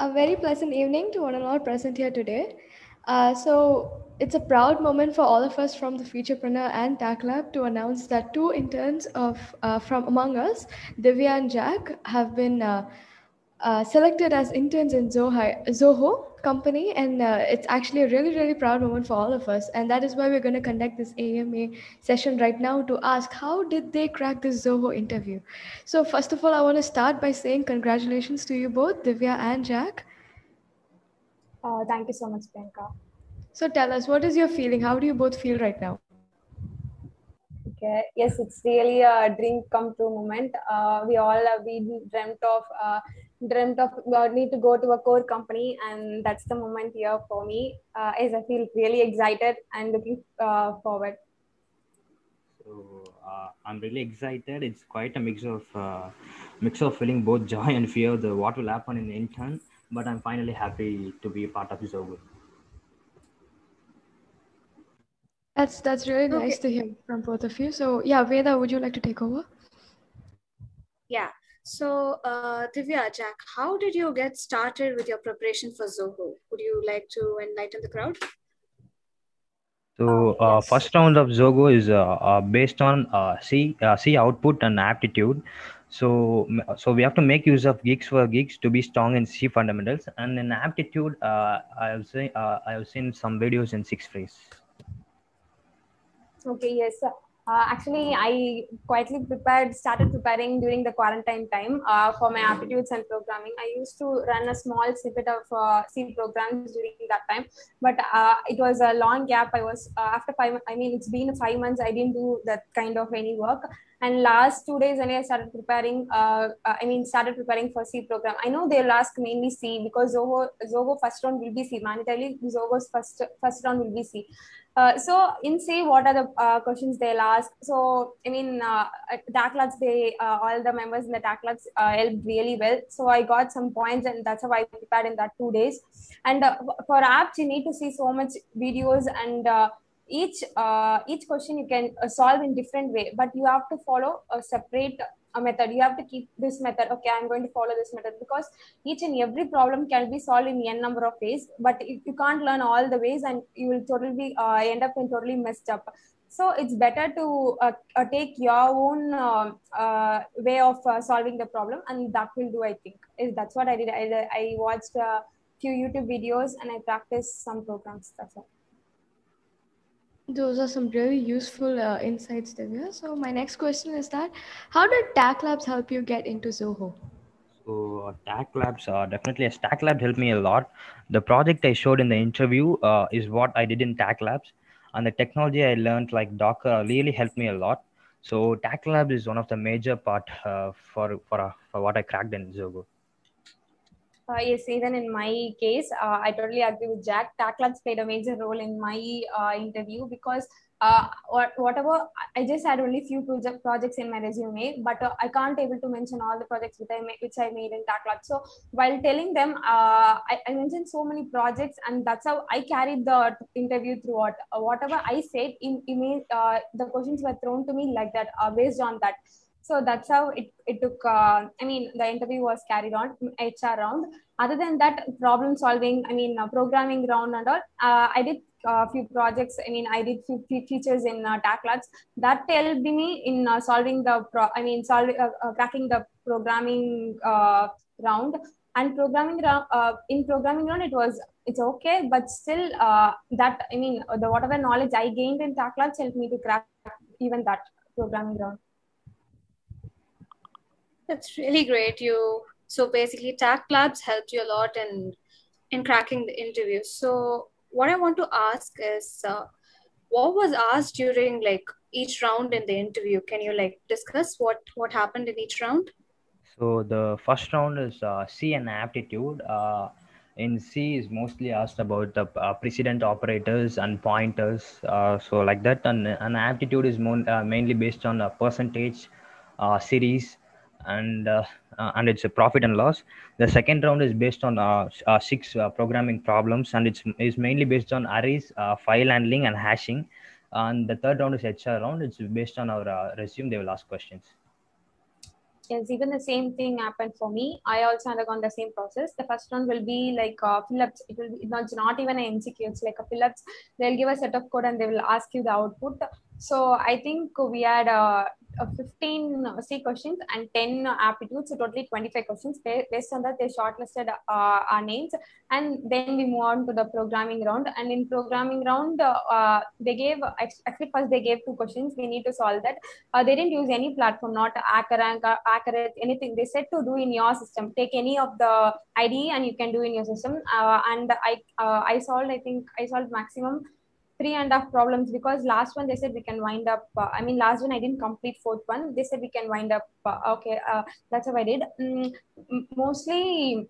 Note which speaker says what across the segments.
Speaker 1: A very pleasant evening to one and all present here today. Uh, so it's a proud moment for all of us from the Futurepreneur and TAC Lab to announce that two interns of uh, from among us, Divya and Jack, have been uh, uh, selected as interns in Zoho, Zoho company, and uh, it's actually a really, really proud moment for all of us. And that is why we're going to conduct this AMA session right now to ask how did they crack this Zoho interview. So first of all, I want to start by saying congratulations to you both, Divya and Jack.
Speaker 2: Uh, thank you so much, Priyanka.
Speaker 1: So tell us, what is your feeling? How do you both feel right now?
Speaker 2: Okay. Yes, it's really a dream come true moment. Uh, we all have been dreamt of uh, dreamt of uh, need to go to a core company, and that's the moment here for me. Uh, as I feel really excited and looking uh, forward.
Speaker 3: So uh, I'm really excited. It's quite a mix of uh, mix of feeling both joy and fear. The what will happen in the intern, but I'm finally happy to be part of this over
Speaker 1: That's that's really nice
Speaker 4: Okay.
Speaker 1: to hear from both of you. So yeah, Veda, would you like to take over?
Speaker 4: Yeah. So, uh, Divya, Jack, how did you get started with your preparation for Zoho? Would you like to enlighten the crowd?
Speaker 3: So uh,
Speaker 2: yes.
Speaker 3: first round of Zoho is uh, uh, based on uh, C uh, C output and aptitude. So so we have to make use of geeks for geeks to be strong in C fundamentals and in aptitude uh, I have seen uh, I have seen some videos in six phrase.
Speaker 2: Okay, yes. Uh, actually, I quietly prepared, started preparing during the quarantine time uh, for my aptitudes and programming. I used to run a small snippet of uh, C programs during that time, but uh, it was a long gap. I was uh, after five. I mean, it's been five months. I didn't do that kind of any work. And last two days, I started preparing, uh, I mean, started preparing for C program. I know they'll ask mainly C because Zoho, Zoho first round will be C. Manitarily, Zoho's first first round will be C. Uh, so in say what are the uh, questions they'll ask? So I mean, uh, at TAC Labs, they uh, all the members in the TAC Labs uh, helped really well. So I got some points, and that's how I prepared in that two days. And uh, for apps, you need to see so much videos, and each each question you can solve in different way, but you have to follow a separate uh, method. You have to keep this method. Okay, I'm going to follow this method because each and every problem can be solved in n number of ways but you can't learn all the ways and you will totally be uh, end up in totally messed up. So it's better to uh, uh, take your own uh, uh, way of uh, solving the problem and that will do i think. Is that's what i did. I, I watched a few youtube videos and i practiced some programs. That's all
Speaker 1: Those are some really useful uh, insights, Divya. So my next question is that how did TAC Labs help you get into Zoho?
Speaker 3: So uh, TAC Labs uh, definitely a Stack Lab helped me a lot. The project I showed in the interview uh, is what I did in TAC Labs, and the technology I learned like Docker really helped me a lot. So TAC Lab is one of the major part uh, for for uh, for what I cracked in Zoho.
Speaker 2: Uh, yes, even in my case, uh, I totally agree with Jack. TACLabs played a major role in my uh, interview because uh, what, whatever I just had only few project projects in my resume, but uh, I can't able to mention all the projects which I made, which I made in TACLabs. So while telling them, uh, I, I mentioned so many projects, and that's how I carried the interview throughout. Whatever I said, in, in the questions were thrown to me like that, based on that so that's how it, it took uh, i mean the interview was carried on hr round. Other than that problem solving i mean uh, programming round and all uh, i did a few projects. I mean i did few, few features in uh, that helped me in uh, solving the pro- i mean solving uh, uh, cracking the programming uh, round. And programming round uh, in programming round it was it's okay but still uh, that i mean the whatever knowledge i gained in TACLabs helped me to crack even that programming round
Speaker 4: That's really great. You so basically TAC Labs helped you a lot in in cracking the interview. So what I want to ask is uh, what was asked during like each round in the interview? Can you like discuss what what happened in each round?
Speaker 3: So the first round is uh, C and aptitude. Uh, in C is mostly asked about the uh, precedent operators and pointers. Uh, so like that, and, and aptitude is more, uh, mainly based on a percentage uh, series and uh, uh, and it's a profit and loss. The second round is based on uh, uh, six uh, programming problems and it's is mainly based on arrays, file handling, and hashing. And the third round is HR round. It's based on our resume. They will ask questions.
Speaker 2: yes, even the same thing happened for me. I also undergone the same process. The first round will be like uh, fill-ups. It will be not, not even an MCQ. It's like a fill-ups. They'll give a set of code and they will ask you the output. So I think we had uh, uh, 15 C questions and 10 aptitudes, so totally 25 questions. Based on that, they shortlisted uh, our names, and then we move on to the programming round. And in programming round, uh, they gave actually first they gave two questions. We need to solve that. Uh, they didn't use any platform, not Accurate, Accurate, anything. They said to do in your system. Take any of the IDE and you can do in your system. Uh, and I uh, I solved. I think I solved maximum three and a half problems because last one they said we can wind up uh, i mean last one i didn't complete fourth one. They said we can wind up uh, okay uh, that's how i did. Mm, mostly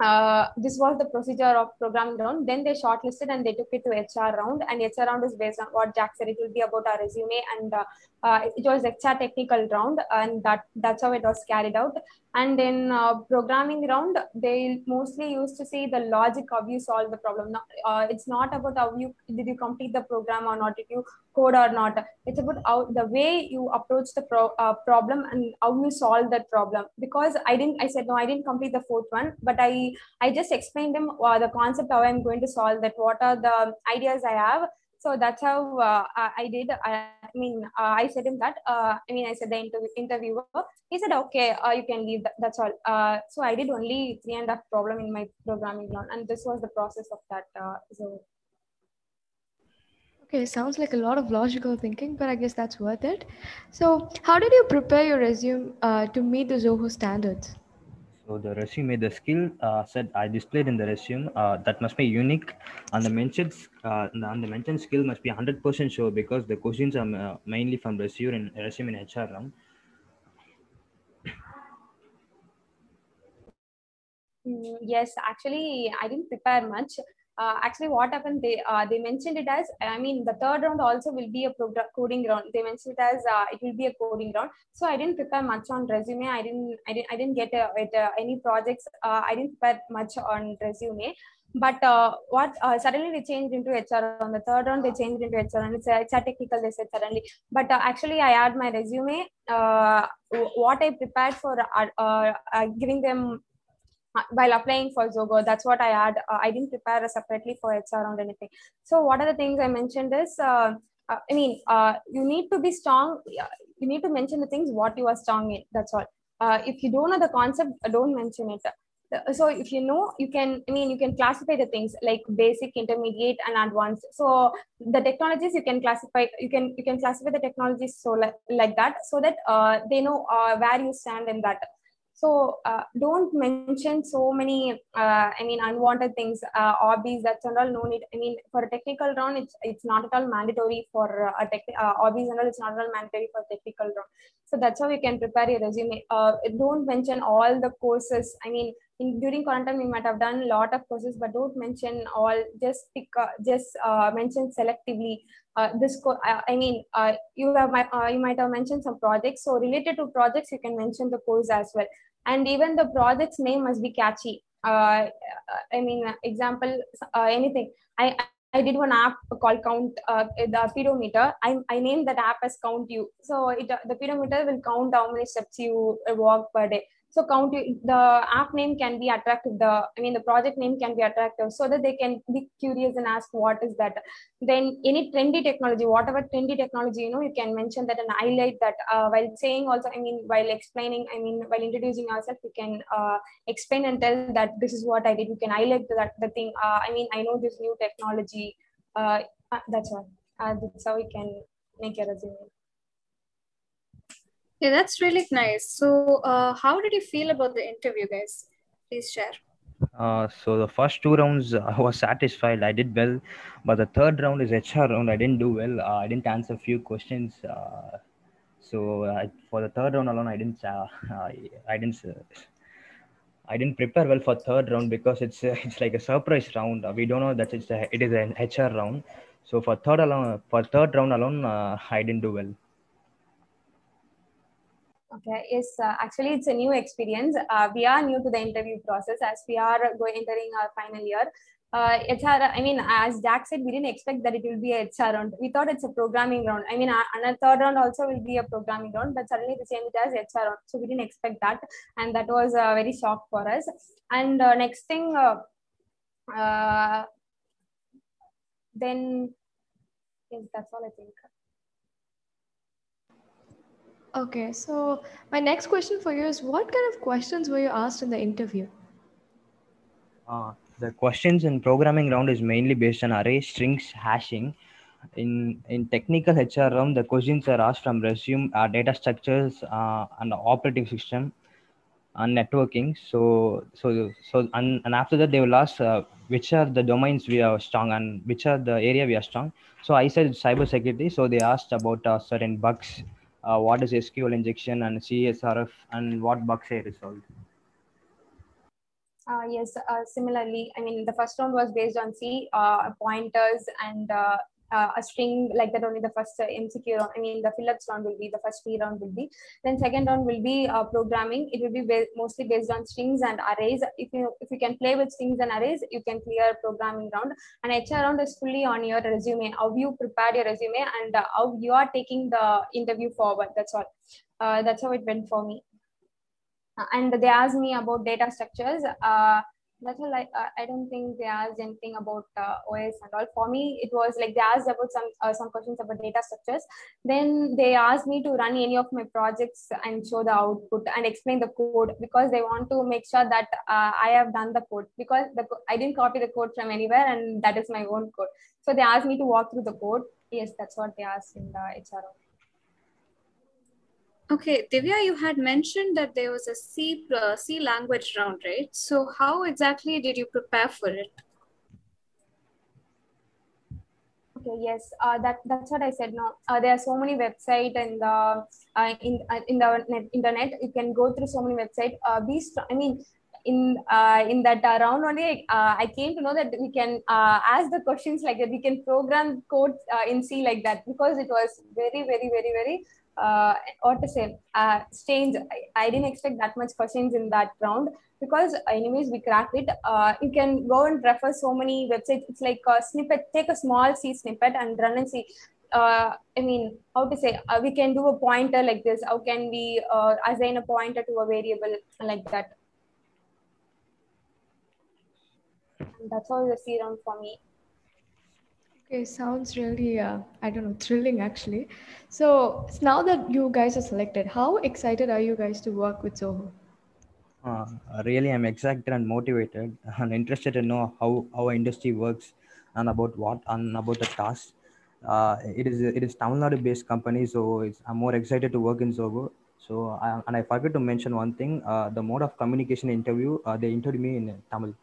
Speaker 2: uh, this was the procedure of programming round. Then they shortlisted and they took it to HR round. And HR round is based on what Jack said. It will be about our resume, and uh, uh, it was HR technical round, and that that's how it was carried out. And in uh, programming round, they mostly used to see the logic of you solve the problem. Not, uh, it's not about how you did you complete the program or not, did you code or not. It's about how the way you approach the pro, uh, problem and how you solve that problem. Because I didn't, I said no, I didn't complete the fourth one, but I I just explained them uh, the concept how I'm going to solve that. What are the ideas I have so that's how uh, I did. I, mean, uh, I said him that. Uh, I mean, I said the interview, interviewer. He said, "Okay, uh, you can leave. That, that's all." Uh, so I did only three and a half problem in my programming learn, and this was the process of that. Uh, so.
Speaker 1: Okay, sounds like a lot of logical thinking, but I guess that's worth it. So, how did you prepare your resume to meet the Zoho standards?
Speaker 3: So the resume, the skill uh, set I displayed in the resume uh, that must be unique, and the mentioned uh, and the mentioned skill must be 100% sure because the questions are uh, mainly from resume in resume in HR round.
Speaker 2: Mm, yes, actually, I didn't prepare much uh, actually what happened they uh, they mentioned it as i mean the third round also will be a coding round. They mentioned it as uh, it will be a coding round. So i didn't prepare much on resume. I didn't i didn't, I didn't get a, uh, uh, any projects. Uh, i didn't prepare much on resume. But what suddenly they changed into hr on the third round. They changed into hr and it's, it's a technical they said suddenly. But actually i add my resume. What i prepared for giving them while applying for Zoho. That's what I had. Uh, I didn't prepare separately for HR or anything. So what are the things I mentioned is, uh, uh I mean, uh, you need to be strong. You need to mention the things what you are strong in. That's all. Uh, if you don't know the concept, don't mention it. So if you know, you can. I mean, you can classify the things like basic, intermediate, and advanced. So the technologies you can classify. You can you can classify the technologies so like, like that, so that they know where you stand in that so uh, don't mention so many uh, i mean unwanted things uh, that's all. No need i mean for a technical round it's it's not at all mandatory for uh, a tech uh, hobbies and all it's not at all mandatory for technical round. So that's how you can prepare your resume. Uh, don't mention all the courses. I mean in, during quarantine we might have done a lot of courses but don't mention all just pick just mention selectively uh, this co- uh, i mean uh, you have uh, you might have mentioned some projects. So related to projects you can mention the course as well and even the project's name must be catchy uh, i mean example uh, anything i I did one app called Count uh, the pedometer. I, I named that app as Count You. So it, the pedometer will count how many steps you walk per day so count the app name can be attractive the i mean the project name can be attractive so that they can be curious and ask what is that. Then any trendy technology whatever trendy technology you know you can mention that and highlight that uh, while saying also i mean while explaining i mean while introducing ourselves we can uh, explain and tell that this is what i did. You can highlight that the thing uh, i mean i know this new technology uh, uh, that's why uh, that's how we can make a resume
Speaker 4: yeah, that's really nice. So, uh, how did you feel about the interview, guys? Please share.
Speaker 3: Uh, so the first two rounds I was satisfied. I did well, but the third round is HR round. I didn't do well. Uh, I didn't answer few questions. Uh, so uh, for the third round alone, I didn't. Uh, I, I didn't. I didn't prepare well for third round because it's it's like a surprise round. we don't know that it's a, it is an HR round. So for third alone, for third round alone, I didn't do well.
Speaker 2: Okay, yes, uh, actually it's a new experience. Uh, we are new to the interview process as we are going entering our final year. uh, HR, I mean, as Jack said, we didn't expect that it will be a HR round. We thought it's a programming round. I mean, another third round also will be a programming round, but suddenly they changed it as HR round. So we didn't expect that. And that was a very shock for us. And uh, next thing, uh, uh, then, yes, that's all I think.
Speaker 1: Okay, so my next question for you is what kind of questions were you asked in the interview?
Speaker 3: Uh, the questions in programming round is mainly based on array strings hashing. In in technical HR round, the questions are asked from resume, uh, data structures, uh, and operating system, and networking. So so so and, and after that they will ask uh, which are the domains we are strong and which are the area we are strong. So I said cyber security. So they asked about uh, certain bugs, uh, what is SQL injection and CSRF, and what bugs I resolved.
Speaker 2: Uh, yes, uh, similarly, I mean, the first round was based on C, uh, pointers and uh, uh, a string like that only the first uh, MCQ round, I mean, the fill-ups round will be, the first free round will be. Then second round will be programming. It will be ba mostly based on strings and arrays. If you if you can play with strings and arrays, you can clear programming round. And HR round is fully on your resume, how you prepared your resume and how you are taking the interview forward. That's all. that's how it went for me and they asked me about data structures. Uh, that's all I, uh, I don't think they asked anything about uh, OS and all. For me, it was like they asked about some uh, some questions about data structures. Then they asked me to run any of my projects and show the output and explain the code because they want to make sure that uh, I have done the code because the I didn't copy the code from anywhere and that is my own code. So they asked me to walk through the code. Yes, that's what they asked in the HR.
Speaker 4: Okay, Divya, you had mentioned that there was a C, C language round, right? So how exactly did you prepare for it?
Speaker 2: Okay, yes, uh, that that's what I said. No, uh, there are so many websites and the uh, in uh, in the net, internet. You can go through so many websites. Uh, be I mean, in uh, in that uh, round only uh, i came to know that we can uh, ask the questions like that we can program code uh, in c like that because it was very very very very uh, what to say, uh, strange. I, I, didn't expect that much questions in that round because anyways we cracked it. Uh, you can go and refer so many websites. It's like a snippet. Take a small C snippet and run and see. Uh, I mean, how to say? Uh, we can do a pointer like this. How can we uh, assign a pointer to a variable like that? And that's all the C round for me.
Speaker 1: Okay, sounds really, uh, I don't know, thrilling actually. So now that you guys are selected, how excited are you guys to work with Zoho?
Speaker 3: Uh, really, I'm excited and motivated and interested to know how our industry works and about what and about the task. Uh, it is it is Tamil Nadu based company, so I'm more excited to work in Zoho. So I, and I forgot to mention one thing: uh, the mode of communication interview. Uh, they interviewed me in Tamil.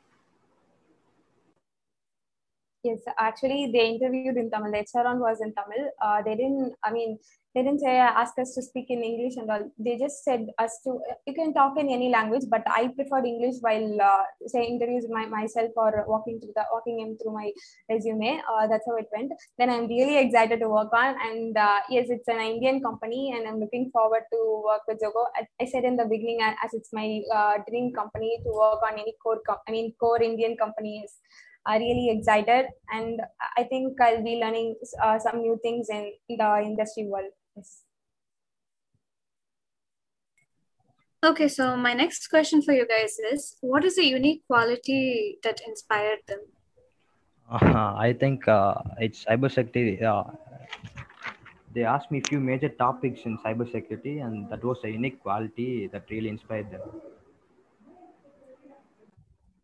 Speaker 2: Yes, actually, they interviewed in Tamil. The HR was in Tamil. Uh, they didn't. I mean, they didn't say ask us to speak in English and all. They just said us to. You can talk in any language, but I preferred English while uh, say interviews my, myself or walking through the walking him through my resume. Uh, that's how it went. Then I'm really excited to work on. And uh, yes, it's an Indian company, and I'm looking forward to work with Zoho. I, I said in the beginning, as it's my uh, dream company to work on any core. Com- I mean, core Indian companies are really excited and i think i'll be learning uh, some new things in the industry world. Yes.
Speaker 4: okay so my next question for you guys is what is the unique quality that inspired them?
Speaker 3: Uh, i think uh, it's cybersecurity uh, they asked me a few major topics in cybersecurity and that was a unique quality that really inspired them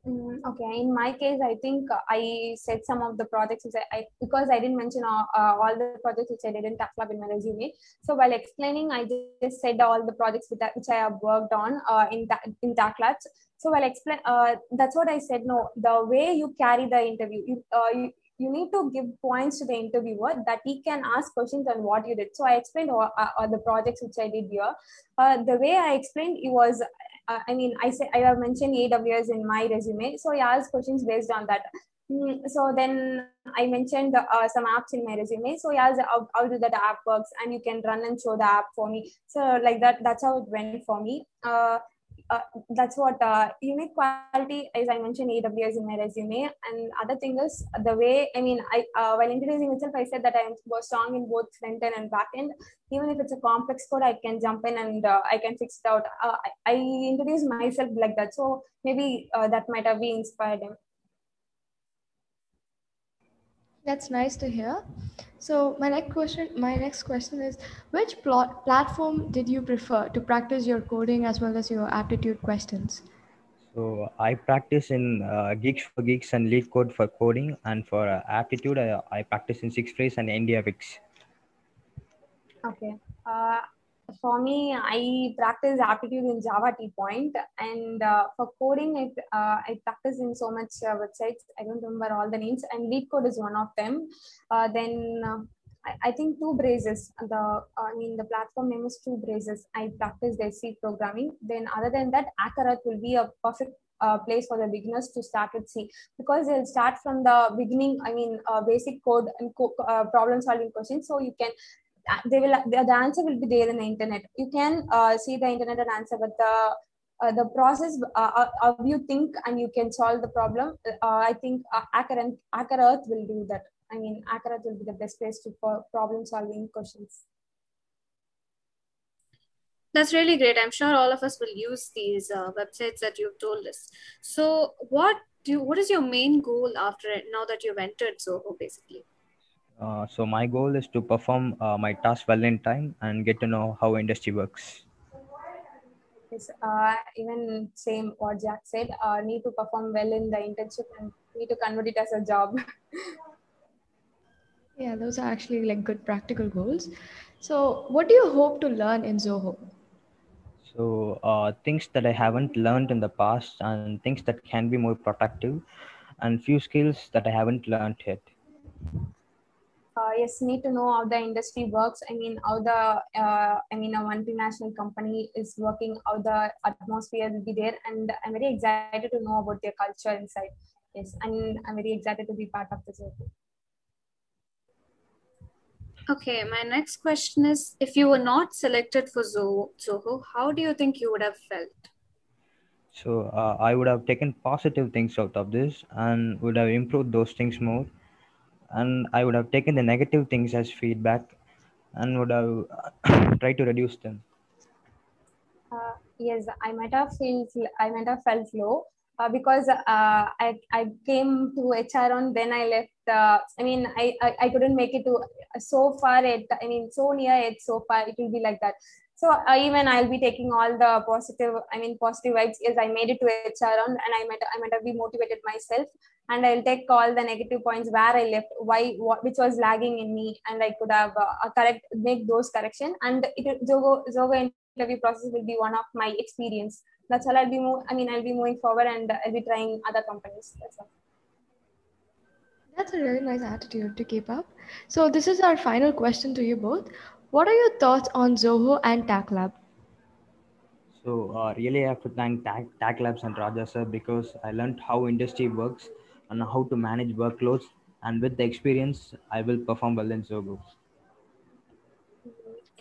Speaker 2: okay, in my case, I think I said some of the projects which I, I because I didn't mention all, uh, all the projects which I did in TACLab in my resume. So while explaining, I just said all the projects which I, which I have worked on uh, in in TACLabs. So while explain, uh, that's what I said. No, the way you carry the interview, you, uh, you you need to give points to the interviewer that he can ask questions on what you did. So I explained all, uh, all the projects which I did here. Uh, the way I explained it was uh, I mean, I say I have mentioned AWS in my resume, so I asked questions based on that. Mm, so then I mentioned uh, some apps in my resume. So yeah, how do that app works, and you can run and show the app for me. So like that, that's how it went for me. Uh, uh, that's what uh, unique quality as I mentioned AWS in my resume. And other thing is the way I mean I uh, while introducing myself I said that I was strong in both front end and back end. Even if it's a complex code, I can jump in and uh, I can fix it out. Uh, I, I introduce myself like that, so maybe that might have been inspired him.
Speaker 1: That's nice to hear. So my next question, my next question is, which plot platform did you prefer to practice your coding as well as your aptitude questions?
Speaker 3: So I practice in uh, Geeks for Geeks and LeetCode for coding, and for uh, aptitude, I, I practice in Six Phrase and IndiaBix.
Speaker 2: Okay. Uh, for me, I practice aptitude in Java T Point, and uh, for coding, I, uh, I practice in so much uh, websites. I don't remember all the names, and LeetCode is one of them. Uh, then uh, I, I, think two braces. The I mean the platform name is two braces. I practice the C programming. Then other than that, Akarat will be a perfect uh, place for the beginners to start with C because they'll start from the beginning. I mean, uh, basic code and co- uh, problem solving questions. So you can they will the, the answer will be there in the internet. You can uh, see the internet and answer but the uh, the process uh, of you think and you can solve the problem uh, i think uh, Hacker Earth will do that. I mean Hacker will be the best place to for problem solving questions.
Speaker 4: That's really great. I'm sure all of us will use these uh, websites that you've told us. So what do you, what is your main goal after it now that you've entered zoho basically
Speaker 3: uh, so my goal is to perform uh, my task well in time and get to know how industry works.
Speaker 2: Yes, uh, even same what Jack said. Uh, need to perform well in the internship and need to convert it as a job.
Speaker 1: yeah, those are actually like good practical goals. So, what do you hope to learn in Zoho?
Speaker 3: So, uh, things that I haven't learned in the past and things that can be more productive, and few skills that I haven't learned yet
Speaker 2: uh, yes need to know how the industry works. I mean how the uh, i mean a multinational company is working how the atmosphere will be there. And i'm very excited to know about their culture inside. Yes and i'm very excited to be part of this. Work.
Speaker 4: okay my next question is if you were not selected for zoho, zoho how do you think you would have felt?
Speaker 3: So uh, i would have taken positive things out of this and would have improved those things more and I would have taken the negative things as feedback and would have tried to reduce them.
Speaker 2: Uh, yes, I might have felt I might have felt low uh, because uh, I I came to HR and then I left. Uh, I mean, I, I, I couldn't make it to so far. It I mean, so near it so far. It will be like that. So uh, even I'll be taking all the positive. I mean, positive vibes. Yes, I made it to HR and, and I might I might have be motivated myself and I'll take all the negative points where I left, why, what, which was lagging in me, and I could have uh, correct, make those correction. And it, Zoho, Zoho interview process will be one of my experience. That's all I'll be. Move, I mean, I'll be moving forward, and I'll be trying other companies. That's all.
Speaker 1: That's a really nice attitude to keep up. So this is our final question to you both. What are your thoughts on Zoho and TACLab?
Speaker 3: So uh, really, I have to thank TAC, Labs and Raja sir because I learned how industry works and how to manage workloads and with the experience i will perform well in zoho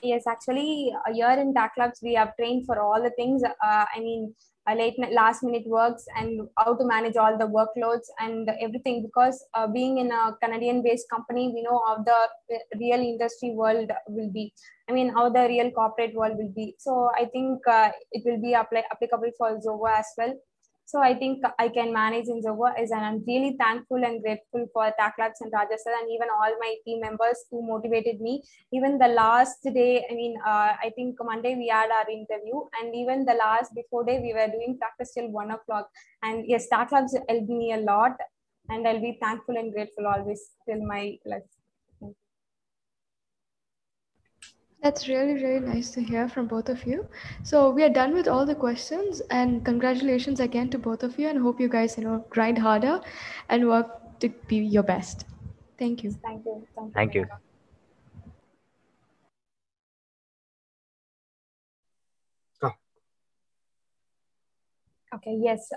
Speaker 2: yes actually a year in tac labs we have trained for all the things uh, i mean uh, late last minute works and how to manage all the workloads and everything because uh, being in a canadian based company we know how the real industry world will be. I mean how the real corporate world will be. So i think uh, it will be apply- applicable for zoho as well so I think I can manage in Zoho and I'm really thankful and grateful for TACLabs and Raja sir and even all my team members who motivated me. Even the last day, I mean, uh, I think Monday we had our interview and even the last before day we were doing practice till one o'clock. And yes, TACLabs helped me a lot and I'll be thankful and grateful always till my life.
Speaker 1: That's really, really nice to hear from both of you. So we are done with all the questions and congratulations again to both of you and hope you guys, you know, grind harder and work to be your best. Thank you.
Speaker 2: Thank you.
Speaker 3: Thank you. Thank you.
Speaker 2: Okay yes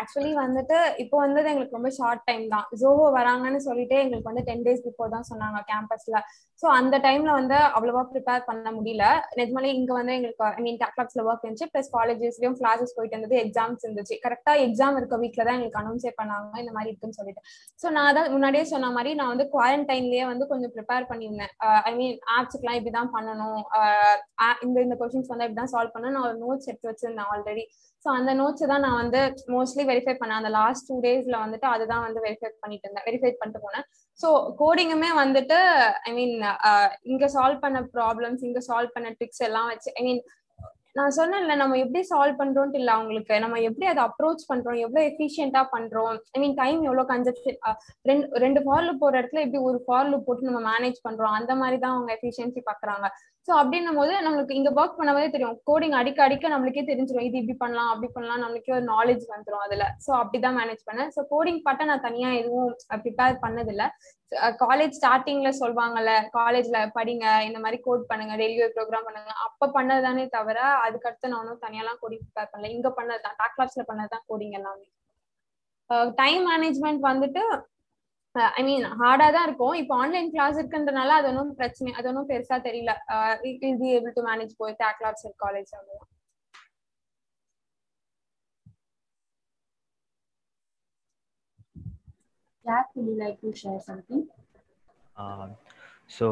Speaker 2: actually வந்துட்டு இப்போ வந்தது எங்களுக்கு ரொம்ப short time தான். ஜோஹோ வராங்கன்னு சொல்லிட்டு எங்களுக்கு வந்து டென் டேஸ் பிஃபோர் தான் சொன்னாங்க கேம்பஸ்ல ஸோ அந்த டைம்ல வந்து அவ்வளவா ப்ரிப்பேர் பண்ண முடியல. நிஜமாலே இங்க வந்து எங்களுக்கு ஐ மீன் டேக்லாப்ஸ்ல ஒர்க் இருந்துச்சு. ப்ளஸ் காலேஜஸ்லயும் கிளாஸஸ் போயிட்டு இருந்தது. எக்ஸாம்ஸ் இருந்துச்சு. கரெக்டா எக்ஸாம் இருக்க வீக்ல தான் எங்களுக்கு அனௌன்ஸே பண்ணாங்க. இந்த மாதிரி இருக்குன்னு சொல்லிட்டு. ஸோ நான் தான் முன்னாடியே சொன்ன மாதிரி நான் வந்து குவாரண்டைன்லயே வந்து கொஞ்சம் ப்ரிப்பேர் பண்ணியிருந்தேன். Uh, ஐ மீன் ஆப்ஸுக்குலாம் இப்படிதான் பண்ணணும். Uh, இந்த இந்த கொஸ்டின்ஸ் வந்து இப்படிதான் சால்வ் பண்ணணும். நான் ஒரு நோட்ஸ் எடுத்து வச்சிருந்தேன் ஆல்ரெடி ஸோ அந்த நோட்ஸ் தான் நான் வந்து மோஸ்ட்லி வெரிஃபை பண்ணேன். அந்த லாஸ்ட் டூ டேஸ்ல வந்துட்டு அதுதான் வந்து வெரிஃபை பண்ணிட்டு இருந்தேன். வெரிஃபை பண்ணிட்டு போனேன். ஸோ கோடிங்குமே வந்துட்டு ஐ மீன் இங்க சால்வ் பண்ண ப்ராப்ளம்ஸ் இங்க சால்வ் பண்ண ட்ரிக்ஸ் எல்லாம் வச்சு ஐ மீன் நான் சொன்னேன்ல நம்ம எப்படி சால்வ் பண்றோம்ட்டு இல்ல அவங்களுக்கு. நம்ம எப்படி அதை அப்ரோச் பண்றோம்? எவ்வளவு எஃபிஷியன்டா பண்றோம்? ஐ மீன் டைம் எவ்வளவு கன்சப்ஷன் ரெண்டு ரெண்டு ஃபார்லு போற இடத்துல எப்படி ஒரு ஃபார்லு போட்டு நம்ம மேனேஜ் பண்றோம்? அந்த மாதிரி தான் அவங்க எஃபிஷியன்சி பாக்குறாங்க. ஸோ அப்படின்னும் போது நம்மளுக்கு இங்க ஒர்க் பண்ணவே தெரியும். கோடிங் அடிக்க அடிக்க நம்மளுக்கே தெரிஞ்சிடும் இது இப்படி பண்ணலாம் அப்படி பண்ணலாம் நம்மளுக்கே ஒரு நாலேஜ் வந்துடும் அதுல. ஸோ அப்படிதான் மேனேஜ் பண்ணேன். ஸோ கோடிங் பட்ட நான் தனியா எதுவும் ப்ரிப்பேர் பண்ணதில்ல. காலேஜ் ஸ்டார்டிங்ல சொல்வாங்கல்ல காலேஜ்ல படிங்க இந்த மாதிரி கோட் பண்ணுங்க ரெயில்வே ப்ரோக்ராம் பண்ணுங்க. அப்ப பண்ணதுதானே தவிர அதுக்கடுத்து நான் ஒன்றும் தனியாலாம் கோடிங் ப்ரிப்பேர் பண்ணல. இங்க பண்ணதுதான் டாக் கிளாஸ்ல பண்ணதுதான் கோடிங் எல்லாமே. டைம் மேனேஜ்மெண்ட் வந்துட்டு ஐ மீன் ஹார்டா தான் இருக்கும். இப்போ ஆன்லைன் கிளாஸ் இருக்குன்றனால அது ஒன்றும் பிரச்சனை அது ஒன்றும் பெருசா தெரியல. I'll be able to manage போய் டேக் கிளாஸ் காலேஜ் அவ்வளோதான்
Speaker 5: Jack, would you like to share something?
Speaker 3: So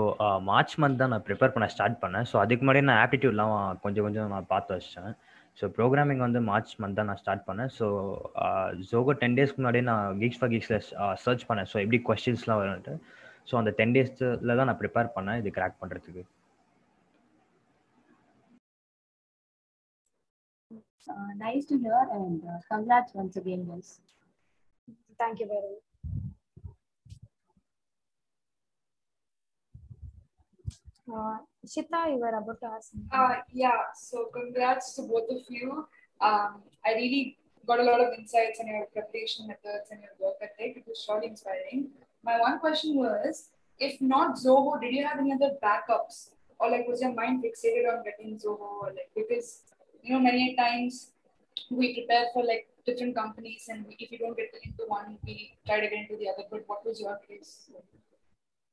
Speaker 3: March month தான் நான் ப்ரிப்பேர் பண்ண ஸ்டார்ட் பண்ணேன். ஸோ அதுக்கு முன்னாடி நான் ஆப்டிடியூட்லாம் கொஞ்சம் கொஞ்சம் நான் பார்த்து வச்சிட்டேன். ஸோ ப்ரோக்ராமிங் வந்து மார்ச் மந்த் தான் நான் ஸ்டார்ட் பண்ணேன். ஸோ ஜோகோ டென் டேஸ்க்கு முன்னாடி நான் கீக்ஸ் ஃபார் கீக்ஸில் சர்ச் பண்ணேன். ஸோ எப்படி கொஸ்டின்ஸ்லாம் வரும்ட்டு ஸோ அந்த டென் டேஸில் தான் நான் ப்ரிப்பேர் பண்ணேன். இது கிராக் பண்ணுறதுக்கு
Speaker 5: Uh, nice to hear and uh, congrats once again, guys.
Speaker 2: Much Uh, Shita, you were about to ask me.
Speaker 6: Uh, yeah, so congrats to both of you. Um, I really got a lot of insights on your preparation methods and your work ethic. It was surely inspiring. My one question was, if not Zoho, did you have any other backups? Or like was your mind fixated on getting Zoho? Or like because you know many times we prepare for like different companies and we, if you don't get into one, we try to get into the other. But what was your case?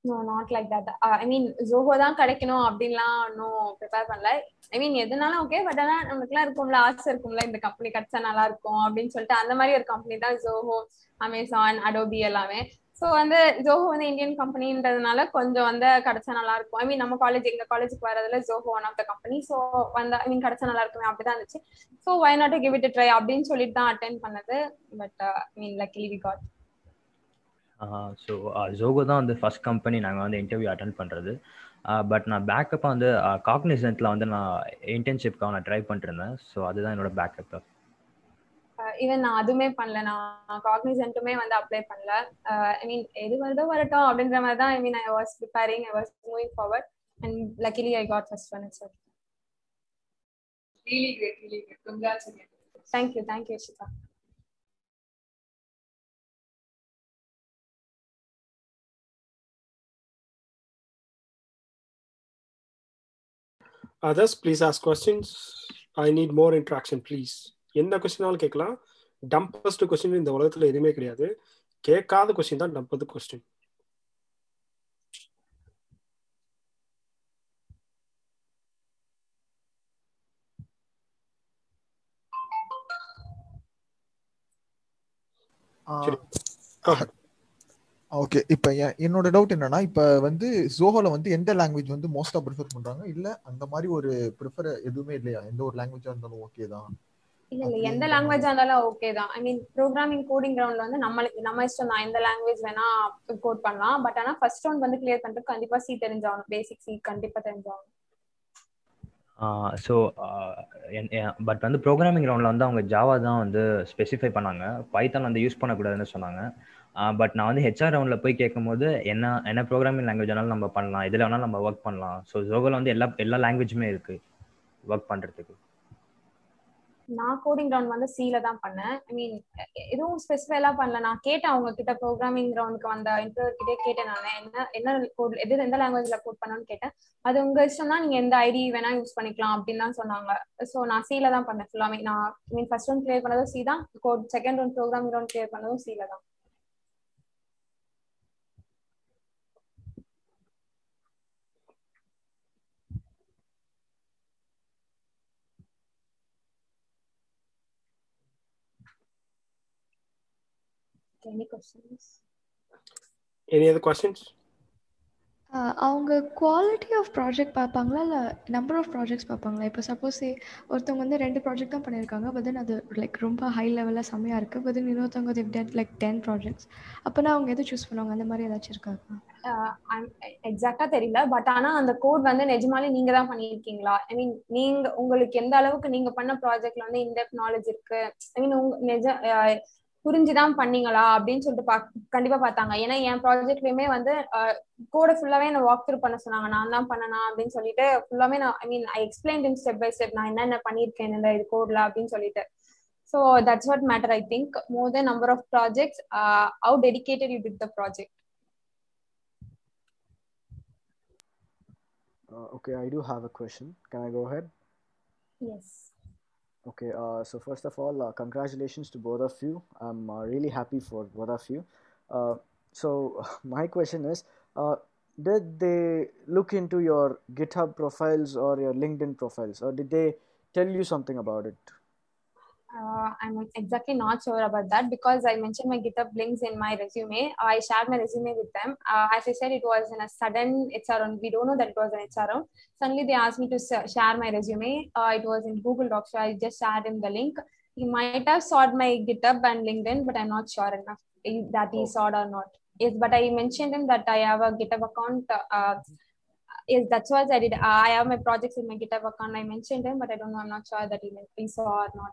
Speaker 2: No not like that I mean Zoho தான் கிடைக்கணும் அப்படின்லாம் ஒன்றும் prepare பண்ணல. ஐ மீன் எதுனாலும் okay but ஆனால் நமக்குலாம் இருக்கும்ல ஆசை இருக்கும்ல இந்த கம்பெனி கிடைச்சா நல்லா இருக்கும் அப்படின்னு சொல்லிட்டு அந்த மாதிரி ஒரு கம்பெனி தான் ஜோஹோ அமேசான் அடோபி எல்லாமே. ஸோ வந்து ஜோஹோ வந்து இந்தியன் கம்பெனின்றதுனால கொஞ்சம் வந்து கிடைச்சா நல்லா இருக்கும். ஐ மீன் நம்ம காலேஜ் எங்க காலேஜுக்கு வரதுல Zoho one of the company so வந்து ஐ மீன் கிடைச்சா நல்லா இருக்குமே அப்படிதான் இருந்துச்சு. So why not give it try அப்படின்னு சொல்லிட்டு தான் அட்டென்ட் பண்ணது but I mean luckily we got
Speaker 3: so Zoho தான் வந்து ஃபஸ்ட் கம்பெனி நாங்கள் வந்து இன்டர்வியூ அட்டன் பண்ணுறது பட் நான் பேக்கப்பாக வந்து காக்னிசன்ட்டில் வந்து நான் இன்டர்ன்ஷிப்காக நான் ட்ரை பண்ணிருந்தேன் ஸோ அதுதான் என்னோட பேக்கப்
Speaker 2: ஈவன் நான் அதுவுமே பண்ணல. நான் காக்னிசன்ட்டுமே வந்து அப்ளை பண்ணல. ஐ மீன் எது வருதோ வரட்டும் அப்படின்ற மாதிரி தான் I mean I was preparing I was moving forward and luckily I got first one sir
Speaker 6: Really great, really great. Again.
Speaker 2: Thank you thank you Shita
Speaker 7: Others, please ask questions. I need more interaction, please. எந்த கொஸ்டினாலும் கேட்கலாம். Dumbest question இந்த உலகத்துல எதுவுமே கிடையாது. கேட்காத question தான் டம்பது question சரி.
Speaker 8: ஓகே இப்போ என்னோட டவுட் என்னன்னா இப்போ வந்து ஜோஹோல வந்து எந்த லாங்குவேஜ் வந்து மோஸ்டா ப்ரிஃபர் பண்றாங்க? இல்ல அந்த மாதிரி ஒரு ப்ரிஃபர் எதுவுமே இல்லையா? எந்த ஒரு லாங்குவேஜா இருந்தாலும் ஓகே தான்.
Speaker 2: இல்ல இல்ல எந்த லாங்குவேஜா இருந்தாலும் ஓகே தான். ஐ மீன் ப்ரோக்ராமிங் கோடிங் கிரவுண்ட்ல வந்து நம்மளுக்கு நம்ம இஷ்டம் தான். எந்த லாங்குவேஜ் வேணா கோட் பண்ணலாம். பட் ஆனா ஃபர்ஸ்ட் ரவுண்ட் வந்து கிளியர் பண்ணிட்டு கண்டிப்பா சி தெரிஞ்சாகணும். பேசிக் சி கண்டிப்பா தெரிஞ்சாகணும்.
Speaker 3: ஸோ பட் வந்து ப்ரோக்ராமிங் ரவுண்டில் வந்து அவங்க ஜாவா தான் வந்து ஸ்பெசிஃபை பண்ணாங்க. பைத்தான் வந்து யூஸ் பண்ணக்கூடாதுன்னு சொன்னாங்க. பட் நான் வந்து ஹெச்ஆர் ரவுண்டில் போய் கேட்கும்போது என்ன என்ன ப்ரோக்ராமிங் லாங்குவேஜ் வேணாலும் நம்ம பண்ணலாம் இதில் வேணாலும் நம்ம ஒர்க் பண்ணலாம். ஸோ ஜோகோவில் வந்து எல்லா எல்லா லாங்குவேஜுமே இருக்குது ஒர்க் பண்ணுறதுக்கு
Speaker 2: நான் கோடிங் ரவுண்ட் வந்து சில தான் பண்ணேன். ஐ மீன் எதுவும் ஸ்பெசிஃபைலாம் பண்ணல. நான் கேட்டேன் அவங்க கிட்ட ப்ரோக்ராமிங் ரவுண்டுக்கு வந்த இன்டர்வியூ கிட்டே கேட்டேன் நான். என்ன என்ன கோட் எது எந்த லாங்குவேஜ்ல கோட் பண்ணணும்னு கேட்டேன். அது உங்க இஷ்டம் தான் நீங்க எந்த ஐடி வேணா யூஸ் பண்ணிக்கலாம் அப்படின்னு தான் சொன்னாங்க. ஸோ நான் சில தான் பண்ணேன். ஃபுல்லாமே நான் I mean first round clear பண்ணதும் சி தான். Code second round programming round clear பண்ணதும் சில தான். Any questions?
Speaker 7: Any other questions?
Speaker 1: ஆஹ் அவங்க குவாலிட்டி ஆஃப் ப்ராஜெக்ட் பார்ப்பாங்களா? இல்லை நம்பர் ஆஃப் ப்ராஜெக்ட்ஸ் பார்ப்பாங்களா? இப்போ சப்போஸ் ஒருத்தவங்க வந்து ரெண்டு ப்ராஜெக்ட் தான் பண்ணியிருக்காங்க. பட் தென் அது லைக் ரொம்ப ஹை லெவலில் செம்மையாக இருக்குது பட் தென் இன்னொருத்தவங்க they've ten like ten projects அப்போனா அவங்க எது சூஸ் பண்ணுவாங்க? அந்த மாதிரி ஏதாச்சும் இருக்காங்க
Speaker 2: எக்ஸாக்டா தெரியல. பட் ஆனா அந்த கோட் வந்து நிஜமாலே நீங்க தான் பண்ணிருக்கீங்களா ஐ மீன் நீங்க உங்களுக்கு எந்த அளவுக்கு நீங்க பண்ண ப்ராஜெக்ட்ல வந்து இன்டெப்த் நாலேஜ் இருக்கு? ஐ மீன் உங்க நிஜ அஹ் புரிஞ்சுதான் பண்ணீங்களா அப்படின்னு சொல்லிட்டு பா கண்டிப்பா பார்த்தாங்க ஏன்னா என் ப்ராஜெக்ட்லயுமே வந்து கோடை ஃபுல்லாவே என்ன வாக் த்ரூ பண்ண சொன்னாங்க நான் தான் பண்ணனா அப்படின்னு சொல்லிட்டு ஃபுல்லாவே நான் I mean I explain step by step நான் என்னென்ன பண்ணியிருக்கேன் இந்த இது கோட்ல அப்படின்னு சொல்லிட்டு so that's what matter I think more then number of projects how dedicated you did the project
Speaker 9: okay, I do have a question. Can I go ahead?
Speaker 2: Yes.
Speaker 9: Okay, uh, so first of all, uh, congratulations to both of you. I'm uh, really happy for both of you. Uh, so, my question is uh, Did they look into your GitHub profiles or your LinkedIn profiles, or did they tell you something about it?
Speaker 2: Uh, I'm exactly not sure about that because I mentioned my GitHub links in my resume. I shared my resume with them. Uh, as I said, it was in a sudden HR round. We don't know that it was an HR round. Suddenly, they asked me to share my resume. Uh, it was in Google Docs, so I just shared him the link. He might have sought my GitHub and LinkedIn, but I'm not sure enough that he sought or not. Yes, but I mentioned him that I have a GitHub account. Uh, yes, that's what I did. Uh, I have my projects in my GitHub account. I mentioned him, but I don't know. I'm not sure that he, he saw or not.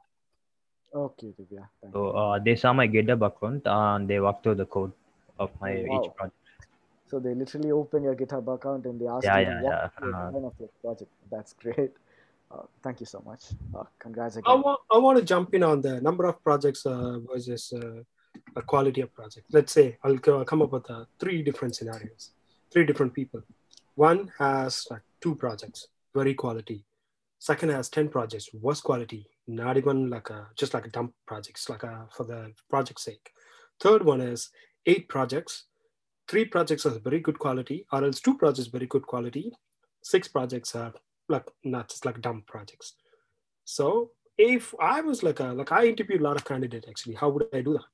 Speaker 9: Okay, Divya. Thank
Speaker 3: So uh, they saw my GitHub account and they walked through the code of my
Speaker 9: Oh,
Speaker 3: each project.
Speaker 9: So they literally open your GitHub account and they ask
Speaker 3: Yeah,
Speaker 9: you
Speaker 3: yeah,
Speaker 9: to
Speaker 3: yeah.
Speaker 9: through the
Speaker 3: Uh,
Speaker 9: design of your project. That's great. Uh, thank you so much. Uh, congrats
Speaker 7: I want, I want to jump in on the number of projects uh, versus uh, a quality of project. Let's say I'll co- come up with uh, three different scenarios, three different people. One has like two projects, very quality. Second has 10 projects, worst quality, not even like a, just like a dump projects, like a, for the project sake. Third one is eight projects, three projects are very good quality, or else two projects very good quality, six projects are like not just like dump projects. So if I was like a like I interviewed a lot of candidates actually, how would I do that?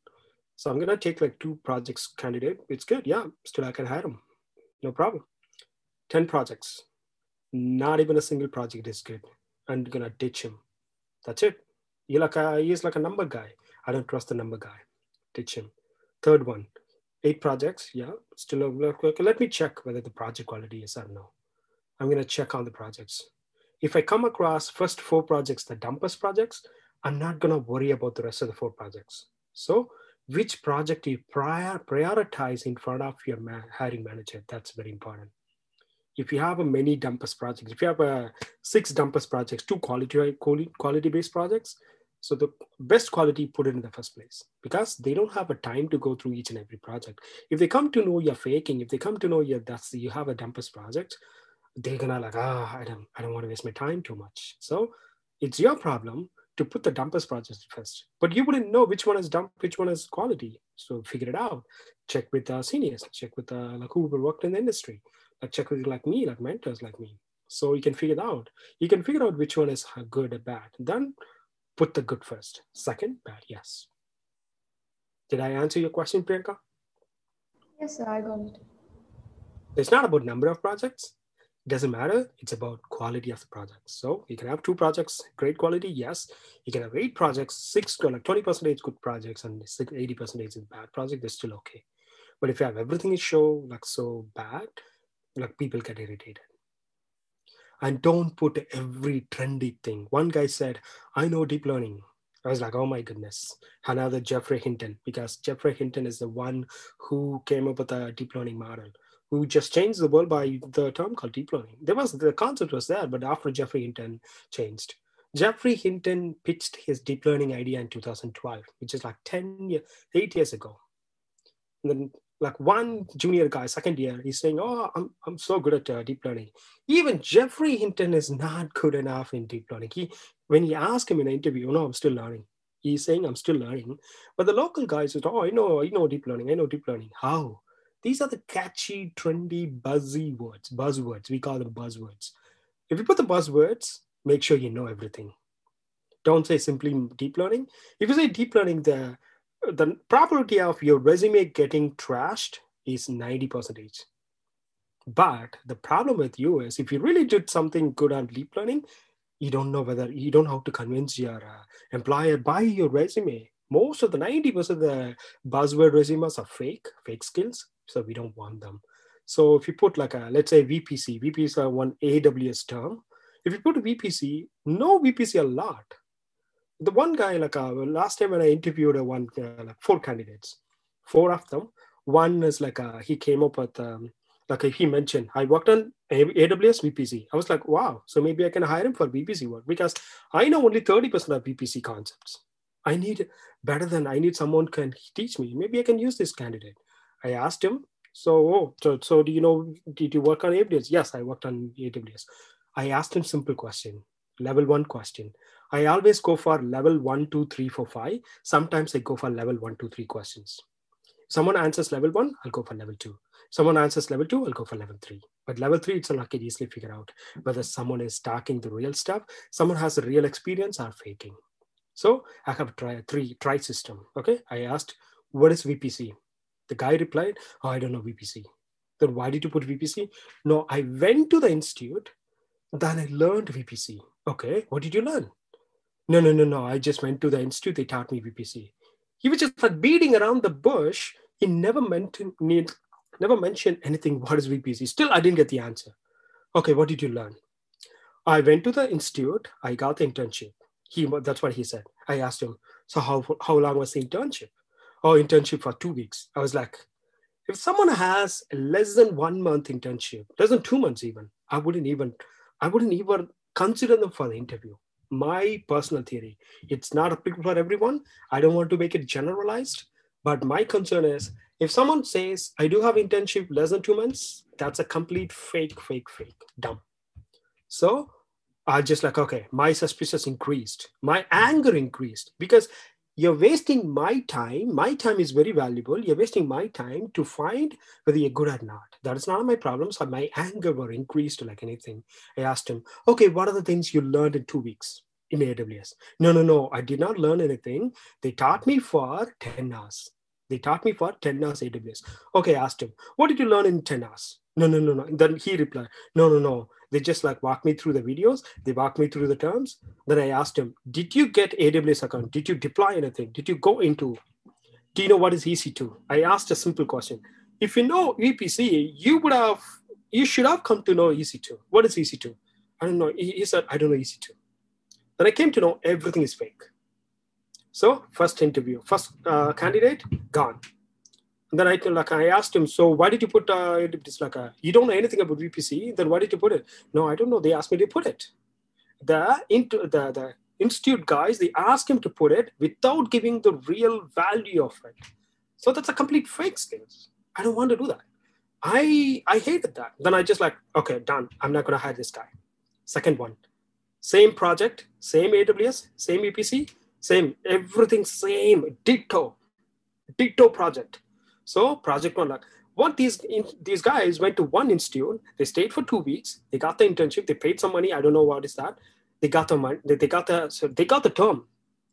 Speaker 7: So I'm gonna take like two projects candidate. It's good, yeah. Still I can hire them, no problem. Ten projects, not even a single project is good. I'm gonna ditch him. That's it. He like a, he's like a number guy. I don't trust the number guy. Ditch him. Third one, eight projects. Yeah, still okay. Let me check whether the project quality is or no. I'm gonna check on the projects. If I come across first four projects, the dumpers projects, I'm not gonna worry about the rest of the four projects. So, which project you prior prioritize in front of your ma- hiring manager? That's very important. If you have a many dumpers projects, if you have a six dumpers projects, two quality quality based projects, so the best quality put it in the first place because they don't have a time to go through each and every project. If they come to know you're faking, if they come to know you that's you have a dumpers project, they're gonna like ah I don't I don't want to waste my time too much. So it's your problem to put the dumpers project first. But you wouldn't know which one is dump, which one is quality. So figure it out. Check with uh, seniors. Check with uh, like who worked in the industry. Check with like me, like mentors like me. So you can figure it out. You can figure out which one is good or bad. Then put the good first. Second, bad. Yes. Did I answer your question, Priyanka?
Speaker 1: Yes, sir, I got it.
Speaker 7: It's not about number of projects. It doesn't matter. It's about quality of the projects. So you can have two projects, great quality, yes. You can have eight projects, six to like 20 percent good projects and 80 percent is bad project, they're still okay. But if you have everything is show like so bad, like people get irritated. And don't put every trendy thing. One guy said, I know deep learning. I was like, oh my goodness. Another Geoffrey Hinton, because Geoffrey Hinton is the one who came up with a deep learning model who just changed the world by the term called deep learning. There was the concept was there, but after Geoffrey Hinton changed, Geoffrey Hinton pitched his deep learning idea in 2012, which is like 10 years, eight years ago. And then like one junior guy, second year, he's saying, "Oh, I'm I'm so good at uh, deep learning." Even Geoffrey Hinton is not good enough in deep learning. He, when he asked him in an interview, "No, I'm still learning." He's saying, "I'm still learning," but the local guy says, "Oh, I know, I know deep learning. I know deep learning. How?" These are the catchy, trendy, buzzy words. Buzzwords. We call them buzzwords. If you put the buzzwords, make sure you know everything. Don't say simply deep learning. If you say deep learning, the the probability of your resume getting trashed is 90 percentage but the problem with you is if you really did something good on deep learning you don't know whether you don't know how to convince your uh, employer by your resume. Most of the 90% of the buzzword resumes are fake fake skills so we don't want them. So if you put like a let's say vpc vpc is one aws term. If you put vpc know vpc a lot the one guy like uh, last time when I interviewed uh, one uh, like four candidates, four of them. One is like uh, he came up with um, like he mentioned I worked on AWS VPC. I was like, wow, so maybe I can hire him for VPC work because I know only thirty percent of VPC concepts. I need better than I need someone can teach me. Maybe I can use this candidate. I asked him. So, oh, so, so do you know? Did you work on AWS? Yes, I worked on AWS. I asked him simple question, level one question. I always go for level one, two, three, four, five. Sometimes I go for level one, two, three questions. Someone answers level one, I'll go for level two. Someone answers level two, I'll go for level three. But level three, it's I easily figure out whether someone is talking the real stuff, someone has a real experience or faking. So I have a try, three try system. Okay. I asked, what is VPC? The guy replied, oh, I don't know VPC. Then why did you put VPC? No, I went to the institute, then I learned VPC. Okay, what did you learn? No, no, no, no. I just went to the institute. They taught me VPC. He was just like beating around the bush. He never mentioned never mentioned anything. What is VPC? Still, I didn't get the answer. Okay, what did you learn? I went to the institute. I got the internship. He that's what he said. I asked him. So how how long was the internship? Oh, internship for two weeks. I was like, if someone has less than one month internship, less than two months even, I wouldn't even I wouldn't even consider them for the interview my personal theory. It's not applicable for everyone. I don't want to make it generalized, but my concern is if someone says, I do have internship less than two months, that's a complete fake, fake, fake, dumb. So I just like, okay, my suspicions increased, my anger increased because you're wasting my time. My time is very valuable. You're wasting my time to find whether you're good or not. That is not my problem. So uh, my anger were increased like anything. I asked him, okay, what are the things you learned in two weeks in AWS? No, no, no. I did not learn anything. They taught me for 10 hours. They taught me for 10 hours AWS. Okay, I asked him, what did you learn in 10 hours? No, no, no, no. Then he replied, no, no, no. They just like walk me through the videos. They walk me through the terms. Then I asked him, did you get AWS account? Did you deploy anything? Did you go into, do you know what is EC2? I asked a simple question. If you know VPC, you would have, you should have come to know EC2. What is EC2? I don't know. He, he said, I don't know EC2. Then I came to know everything is fake. So first interview, first uh, candidate, gone. And then I like I asked him, so why did you put uh, it's like a, you don't know anything about VPC? Then why did you put it? No, I don't know. They asked me to put it. The into the the institute guys they asked him to put it without giving the real value of it. So that's a complete fake skills. I don't want to do that. I I hated that. Then I just like okay done. I'm not gonna hire this guy. Second one, same project, same AWS, same VPC, same everything same ditto, ditto project so project one, like what these in, these guys went to one institute. They stayed for two weeks. They got the internship. They paid some money. I don't know what is that. They got the money. They, they got the so they got the term.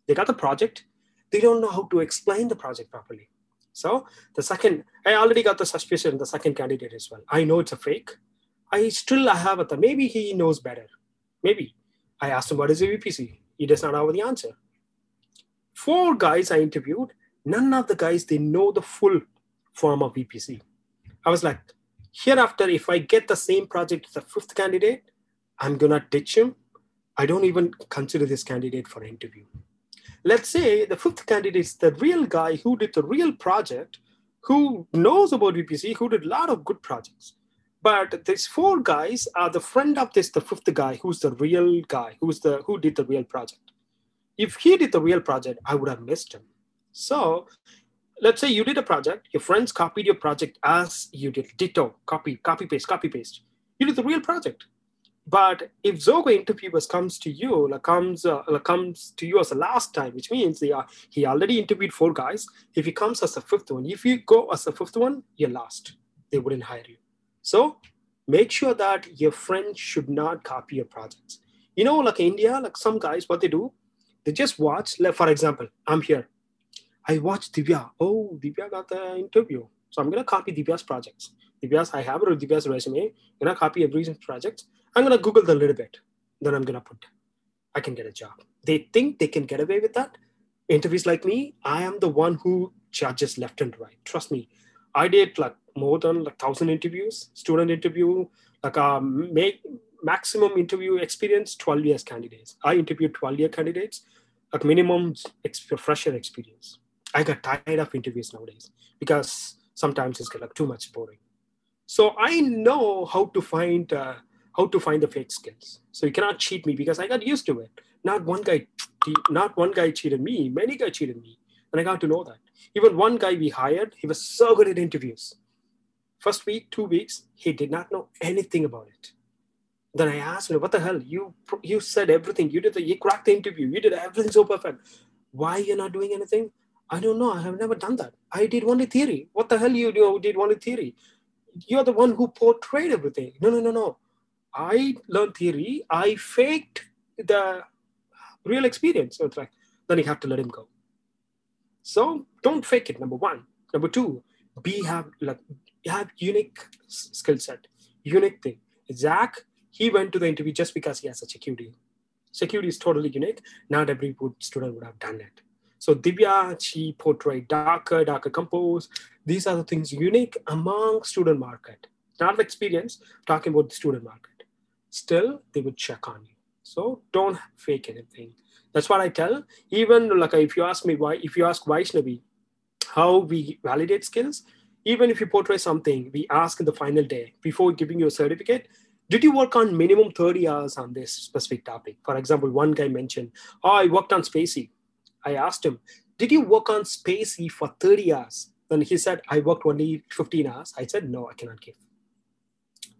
Speaker 7: They got the project. They don't know how to explain the project properly. So the second, I already got the suspicion. The second candidate as well. I know it's a fake. I still I have it. Maybe he knows better. Maybe I asked him what is a VPC. He does not have the answer. Four guys I interviewed. None of the guys they know the full form of VPC. I was like, hereafter, if I get the same project as the fifth candidate, I'm gonna ditch him. I don't even consider this candidate for interview. Let's say the fifth candidate is the real guy who did the real project, who knows about VPC, who did a lot of good projects. But these four guys are the friend of this, the fifth guy, who's the real guy, who's the who did the real project. If he did the real project, I would have missed him. So let's say you did a project, your friends copied your project as you did, ditto, copy, copy, paste, copy, paste. You did the real project. But if Zoho interviewers comes to you, like comes uh, like comes to you as the last time, which means they are he already interviewed four guys. If he comes as the fifth one, if you go as the fifth one, you're last. They wouldn't hire you. So make sure that your friends should not copy your projects. You know, like India, like some guys, what they do, they just watch. Like for example, I'm here. I watched Divya. Oh, Divya got the interview. So I'm gonna copy Divya's projects. Divya's, I have a Divya's resume. I'm gonna copy every project. I'm gonna Google the little bit. Then I'm gonna put, I can get a job. They think they can get away with that. Interviews like me, I am the one who judges left and right. Trust me. I did like more than like thousand interviews, student interview, like um, make maximum interview experience, 12 years candidates. I interviewed 12 year candidates, like minimum ex- fresher experience. I got tired of interviews nowadays because sometimes it's like too much boring. So I know how to find uh, how to find the fake skills. So you cannot cheat me because I got used to it. Not one guy, not one guy cheated me. Many guys cheated me, and I got to know that. Even one guy we hired, he was so good at interviews. First week, two weeks, he did not know anything about it. Then I asked him, "What the hell? You you said everything. You did the you cracked the interview. You did everything so perfect. Why you're not doing anything? I don't know. I have never done that. I did only theory. What the hell you do, did only theory? You're the one who portrayed everything. No, no, no, no. I learned theory. I faked the real experience. So it's like, then you have to let him go. So don't fake it. Number one. Number two, be have like have unique skill set, unique thing. Zach, he went to the interview just because he has a security. Security is totally unique. Not every student would have done it. So Divya, she portrayed Docker, Docker compose. These are the things unique among student market. Not experience, talking about the student market. Still, they would check on you. So don't fake anything. That's what I tell. Even like if you ask me why, if you ask Vaishnavi how we validate skills, even if you portray something, we ask in the final day before giving you a certificate, did you work on minimum 30 hours on this specific topic? For example, one guy mentioned, oh, I worked on spaCy. I asked him, Did you work on spaCy for 30 hours? Then he said, I worked only 15 hours. I said, No, I cannot give.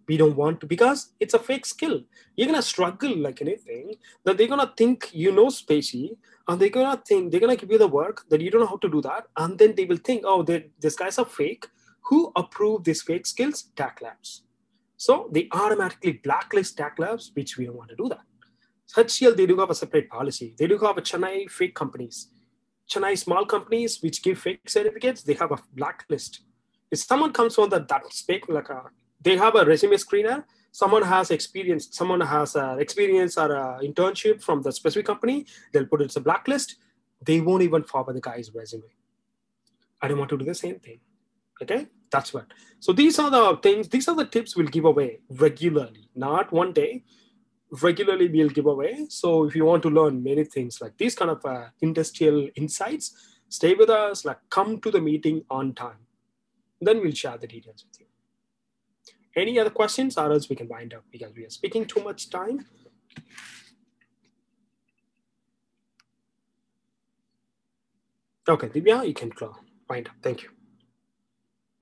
Speaker 7: We don't want to because it's a fake skill. You're gonna struggle like anything. That they're gonna think you know spaCy, and they're gonna think they're gonna give you the work that you don't know how to do that, and then they will think, oh, this guy's a fake. Who approved these fake skills? TAC Labs. So they automatically blacklist TAC Labs, which we don't want to do that. HCL, they do have a separate policy. They do have a Chennai fake companies. Chennai small companies which give fake certificates, they have a blacklist. If someone comes on that that's fake, like a, they have a resume screener, someone has experience, someone has experience or internship from the specific company, they'll put it as a blacklist. They won't even forward the guy's resume. I don't want to do the same thing. Okay, that's what. So these are the things, these are the tips we'll give away regularly, not one day regularly we'll give away. So if you want to learn many things like these kind of uh, industrial insights, stay with us, like come to the meeting on time. Then we'll share the details with you. Any other questions or else we can wind up because we are speaking too much time. Okay, Divya, you can wind up. Thank you.